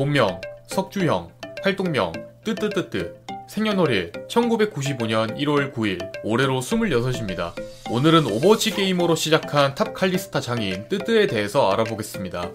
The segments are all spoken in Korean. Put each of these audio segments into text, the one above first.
본명 석주형 활동명 뜨뜨뜨뜨 생년월일 1995년 1월 9일 올해로 26입니다. 오늘은 오버워치 게이머로 시작한 top 칼리스타 장인 뜨뜨에 대해서 알아보겠습니다.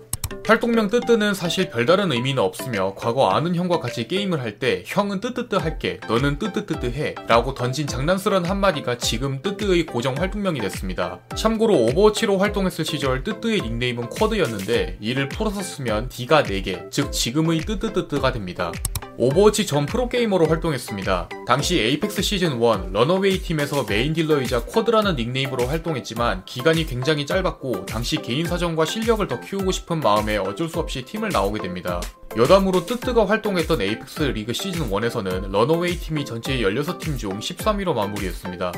활동명 뜨뜨는 사실 별다른 의미는 없으며 과거 아는 형과 같이 게임을 할 때 형은 뜨뜨뜨 할게 너는 뜨뜨뜨뜨 해 라고 던진 장난스러운 한마디가 지금 뜨뜨의 고정 활동명이 됐습니다. 참고로 오버워치로 활동했을 시절 뜨뜨의 닉네임은 쿼드였는데 이를 풀어서 쓰면 D가 4개 즉 지금의 뜨뜨뜨뜨가 됩니다. 오버워치 전 프로게이머로 활동했습니다. 당시 에이펙스 시즌1 런어웨이 팀에서 메인 딜러이자 쿼드라는 닉네임으로 활동했지만 기간이 굉장히 짧았고 당시 개인 사정과 실력을 더 키우고 싶은 마음에 어쩔 수 없이 팀을 나오게 됩니다. 여담으로 뜨뜨가 활동했던 에이펙스 리그 시즌1에서는 런어웨이 팀이 전체 16팀 중 13위로 마무리했습니다.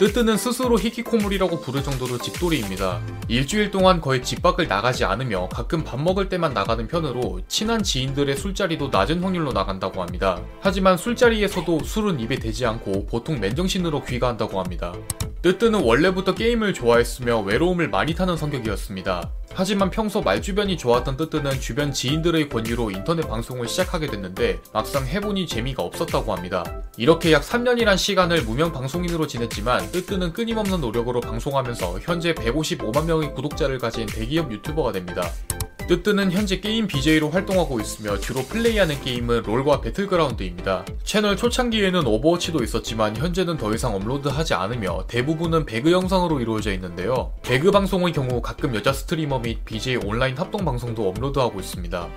뜨뜨는 스스로 히키코물이라고 부를 정도로 집돌이입니다. 일주일 동안 거의 집 밖을 나가지 않으며 가끔 밥 먹을 때만 나가는 편으로 친한 지인들의 술자리도 낮은 확률로 나간다고 합니다. 하지만 술자리에서도 술은 입에 대지 않고 보통 맨정신으로 귀가한다고 합니다. 뜨뜨는 원래부터 게임을 좋아했으며 외로움을 많이 타는 성격이었습니다. 하지만 평소 말주변이 좋았던 뜨뜨는 주변 지인들의 권유로 인터넷 방송을 시작하게 됐는데 막상 해보니 재미가 없었다고 합니다. 이렇게 약 3년이란 시간을 무명 방송인으로 지냈지만 뜨뜨는 끊임없는 노력으로 방송하면서 현재 155만 명의 구독자를 가진 대기업 유튜버가 됩니다. 뜨뜨는 현재 게임 BJ로 활동하고 있으며 주로 플레이하는 게임은 롤과 배틀그라운드입니다. 채널 초창기에는 오버워치도 있었지만 현재는 더 이상 업로드하지 않으며 대부분은 배그 영상으로 이루어져 있는데요. 배그 방송의 경우 가끔 여자 스트리머 및 BJ 온라인 합동 방송도 업로드하고 있습니다.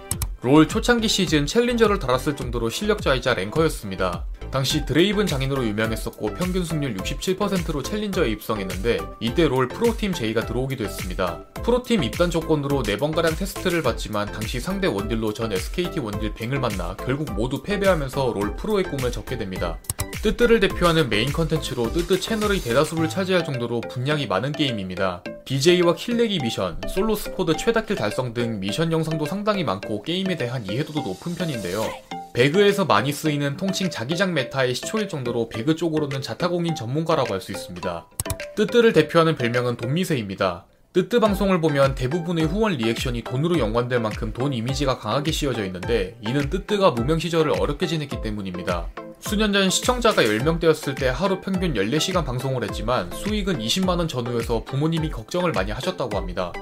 롤 초창기 시즌 챌린저를 달았을 정도로 실력자이자 랭커였습니다. 당시 드레이븐 장인으로 유명했었고 평균 승률 67%로 챌린저에 입성했는데 이때 롤 프로팀 제의가 들어오기도 했습니다. 프로팀 입단 조건으로 4번가량 테스트를 받지만 당시 상대 원딜로 전 SKT 원딜 뱅을 만나 결국 모두 패배하면서 롤 프로의 꿈을 접게 됩니다. 뜨뜨를 대표하는 메인 컨텐츠로 뜨뜨 채널의 대다수를 차지할 정도로 분량이 많은 게임입니다. BJ와 kill내기 미션, solo squad 최다kill 달성 등 미션 영상도 상당히 많고 게임에 대한 이해도도 높은 편인데요. 배그에서 많이 쓰이는 통칭 자기장 meta의 시초일 정도로 배그 쪽으로는 자타공인 전문가라고 할 수 있습니다. 뜨뜨를 대표하는 별명은 돈미새입니다. 뜨뜨 방송을 보면 대부분의 후원 리액션이 돈으로 연관될 만큼 돈 이미지가 강하게 씌워져 있는데 이는 뜨뜨가 무명 시절을 어렵게 지냈기 때문입니다. 수년 전 시청자가 10명대였을 때 하루 평균 14시간 방송을 했지만 수익은 20만원 전후여서 부모님이 걱정을 많이 하셨다고 합니다.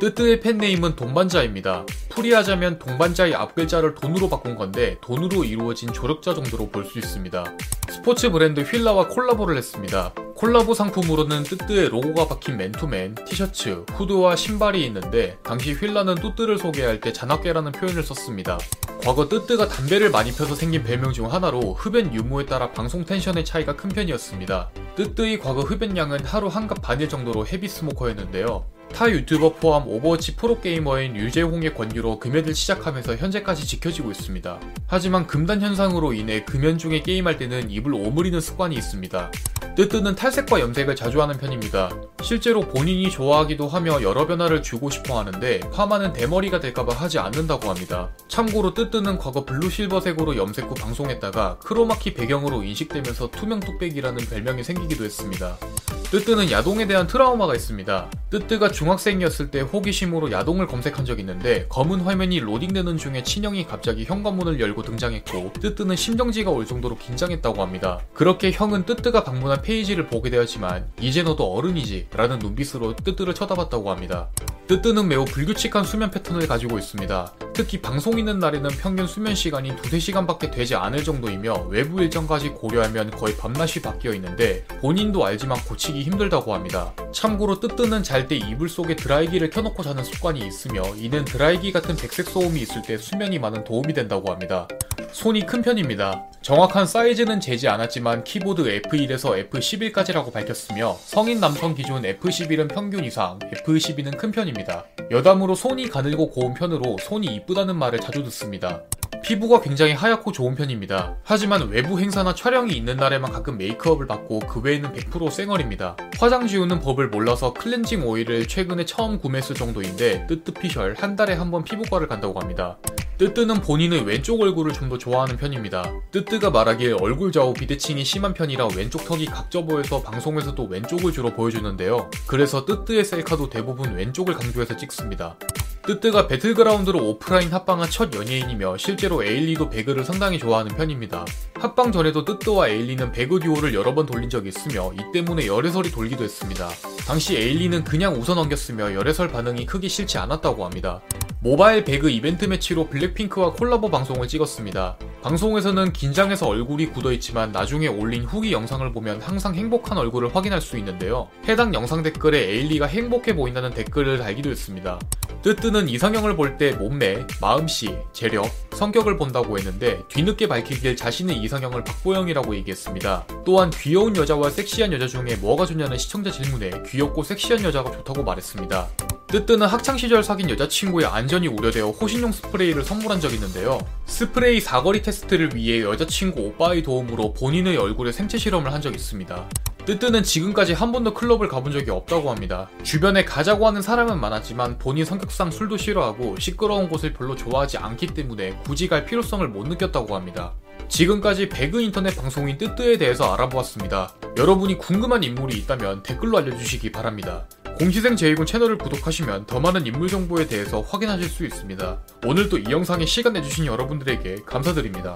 뜨뜨의 fan name은 돈반자입니다. 풀이하자면 동반자의 앞글자를 돈으로 바꾼 건데 돈으로 이루어진 조력자 정도로 볼 수 있습니다. 스포츠 브랜드 휠라와 콜라보를 했습니다. 콜라보 상품으로는 뜨뜨의 로고가 박힌 맨투맨, 티셔츠, 후드와 신발이 있는데 당시 휠라는 뜨뜨를 소개할 때 잔악계라는 표현을 썼습니다. 과거 뜨뜨가 담배를 많이 펴서 생긴 별명 중 하나로 흡연 유무에 따라 방송 텐션의 차이가 큰 편이었습니다. 뜨뜨의 과거 흡연량은 하루 한갑 반일 정도로 heavy smoker였는데요. 타 유튜버 포함 오버워치 프로게이머인 유재홍의 권유로 금연을 시작하면서 현재까지 지켜지고 있습니다. 하지만 금단 현상으로 인해 금연 중에 게임할 때는 입을 오므리는 습관이 있습니다. 뜨뜨는 탈색과 염색을 자주 하는 편입니다. 실제로 본인이 좋아하기도 하며 여러 변화를 주고 싶어 하는데 파마는 대머리가 될까봐 하지 않는다고 합니다. 참고로 뜨뜨는 과거 blue silver색으로 염색 후 방송했다가 크로마키 배경으로 인식되면서 투명 뚝배기라는 별명이 생기기도 했습니다. 뜨뜨는 야동에 대한 트라우마가 있습니다. 뜨뜨가 중학생이었을 때 호기심으로 야동을 검색한 적이 있는데 검은 화면이 로딩되는 중에 친형이 갑자기 현관문을 열고 등장했고 뜨뜨는 심정지가 올 정도로 긴장했다고 합니다. 그렇게 형은 뜨뜨가 방문한 페이지를 보게 되었지만 이제 너도 어른이지 라는 눈빛으로 뜨뜨를 쳐다봤다고 합니다. 뜨뜨는 매우 불규칙한 수면 패턴을 가지고 있습니다. 특히 방송 있는 날에는 평균 수면 시간이 두세 시간밖에 되지 않을 정도이며 외부 일정까지 고려하면 거의 밤낮이 바뀌어 있는데 본인도 알지만 고치기 힘들다고 합니다. 참고로 뜨뜨는 잘 때 이불 속에 드라이기를 켜놓고 자는 습관이 있으며 이는 드라이기 같은 백색 소음이 있을 때 수면이 많은 도움이 된다고 합니다. 손이 큰 편입니다. 정확한 사이즈는 재지 않았지만 키보드 F1에서 F11까지라고 밝혔으며 성인 남성 기준 F11은 평균 이상, F12는 큰 편입니다. 여담으로 손이 가늘고 고운 편으로 손이 이쁘다는 말을 자주 듣습니다. 피부가 굉장히 하얗고 좋은 편입니다. 하지만 외부 행사나 촬영이 있는 날에만 가끔 메이크업을 받고 그 외에는 100% 쌩얼입니다. 화장 지우는 법을 몰라서 클렌징 오일을 최근에 처음 구매했을 정도인데 뜨뜻피셜 한 달에 한 번 피부과를 간다고 합니다. 뜨뜨는 본인의 왼쪽 얼굴을 좀 더 좋아하는 편입니다. 뜨뜨가 말하길 얼굴 좌우 비대칭이 심한 편이라 왼쪽 턱이 각져 보여서 방송에서도 왼쪽을 주로 보여주는데요. 그래서 뜨뜨의 셀카도 대부분 왼쪽을 강조해서 찍습니다. 뜨뜨가 배틀그라운드로 오프라인 합방한 첫 연예인이며 실제로 에일리도 배그를 상당히 좋아하는 편입니다. 합방 전에도 뜨뜨와 에일리는 배그 듀오를 여러 번 돌린 적이 있으며 이 때문에 열애설이 돌기도 했습니다. 당시 에일리는 그냥 웃어 넘겼으며 열애설 반응이 크게 싫지 않았다고 합니다. 모바일 배그 이벤트 매치로 블랙핑크와 콜라보 방송을 찍었습니다. 방송에서는 긴장해서 얼굴이 굳어있지만 나중에 올린 후기 영상을 보면 항상 행복한 얼굴을 확인할 수 있는데요. 해당 영상 댓글에 에일리가 행복해 보인다는 댓글을 달기도 했습니다. 뜨뜨는 이상형을 볼 때 몸매, 마음씨, 재력, 성격을 본다고 했는데 뒤늦게 밝히길 자신의 이상형을 박보영이라고 얘기했습니다. 또한 귀여운 여자와 섹시한 여자 중에 뭐가 좋냐는 시청자 질문에 귀엽고 섹시한 여자가 좋다고 말했습니다. 뜨뜨는 학창시절 사귄 여자친구의 안전이 우려되어 호신용 스프레이를 선물한 적이 있는데요. 스프레이 사거리 테스트를 위해 여자친구 오빠의 도움으로 본인의 얼굴에 생체 실험을 한 적이 있습니다. 뜨뜨는 지금까지 한 번도 클럽을 가본 적이 없다고 합니다. 주변에 가자고 하는 사람은 많았지만 본인 성격상 술도 싫어하고 시끄러운 곳을 별로 좋아하지 않기 때문에 굳이 갈 필요성을 못 느꼈다고 합니다. 지금까지 배그 인터넷 방송인 뜨뜨에 대해서 알아보았습니다. 여러분이 궁금한 인물이 있다면 댓글로 알려주시기 바랍니다. 공시생 제이군 채널을 구독하시면 더 많은 인물 정보에 대해서 확인하실 수 있습니다. 오늘도 이 영상에 시간 내주신 여러분들에게 감사드립니다.